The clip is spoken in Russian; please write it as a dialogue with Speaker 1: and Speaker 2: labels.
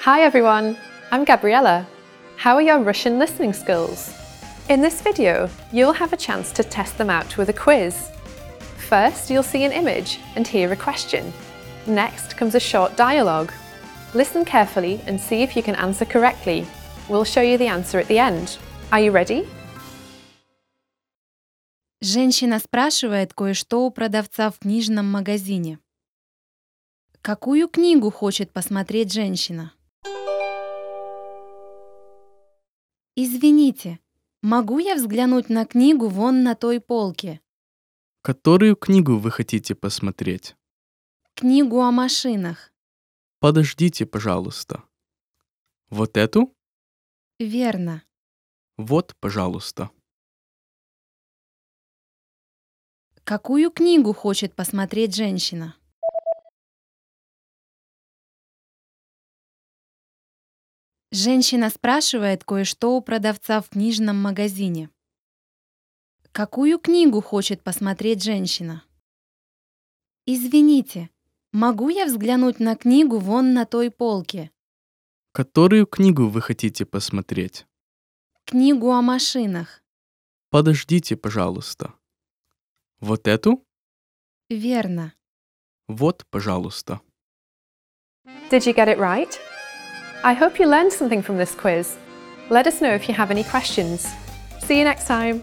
Speaker 1: Hi everyone, I'm Gabriella. How are your Russian listening skills? In this video, you'll have a chance to test them out with a quiz. First, you'll see an image and hear a question. Next comes a short dialogue. Listen carefully and see if you can answer correctly. We'll show you the answer at the end. Are you ready?
Speaker 2: Женщина спрашивает кое-что у продавца в книжном магазине. Какую книгу хочет посмотреть женщина? Извините, могу я взглянуть на книгу вон на той полке?
Speaker 3: Которую книгу вы хотите посмотреть?
Speaker 2: Книгу о машинах.
Speaker 3: Подождите, пожалуйста. Вот эту?
Speaker 2: Верно.
Speaker 3: Вот, пожалуйста.
Speaker 2: Какую книгу хочет посмотреть женщина? Женщина спрашивает кое-что у продавца в книжном магазине. Какую книгу хочет посмотреть женщина? Извините, могу я взглянуть на книгу вон на той полке?
Speaker 3: Которую книгу вы хотите посмотреть?
Speaker 2: Книгу о машинах.
Speaker 3: Подождите, пожалуйста. Вот эту?
Speaker 2: Верно.
Speaker 3: Вот, пожалуйста.
Speaker 1: Did you get it right? I hope you learned something from this quiz. Let us know if you have any questions. See you next time.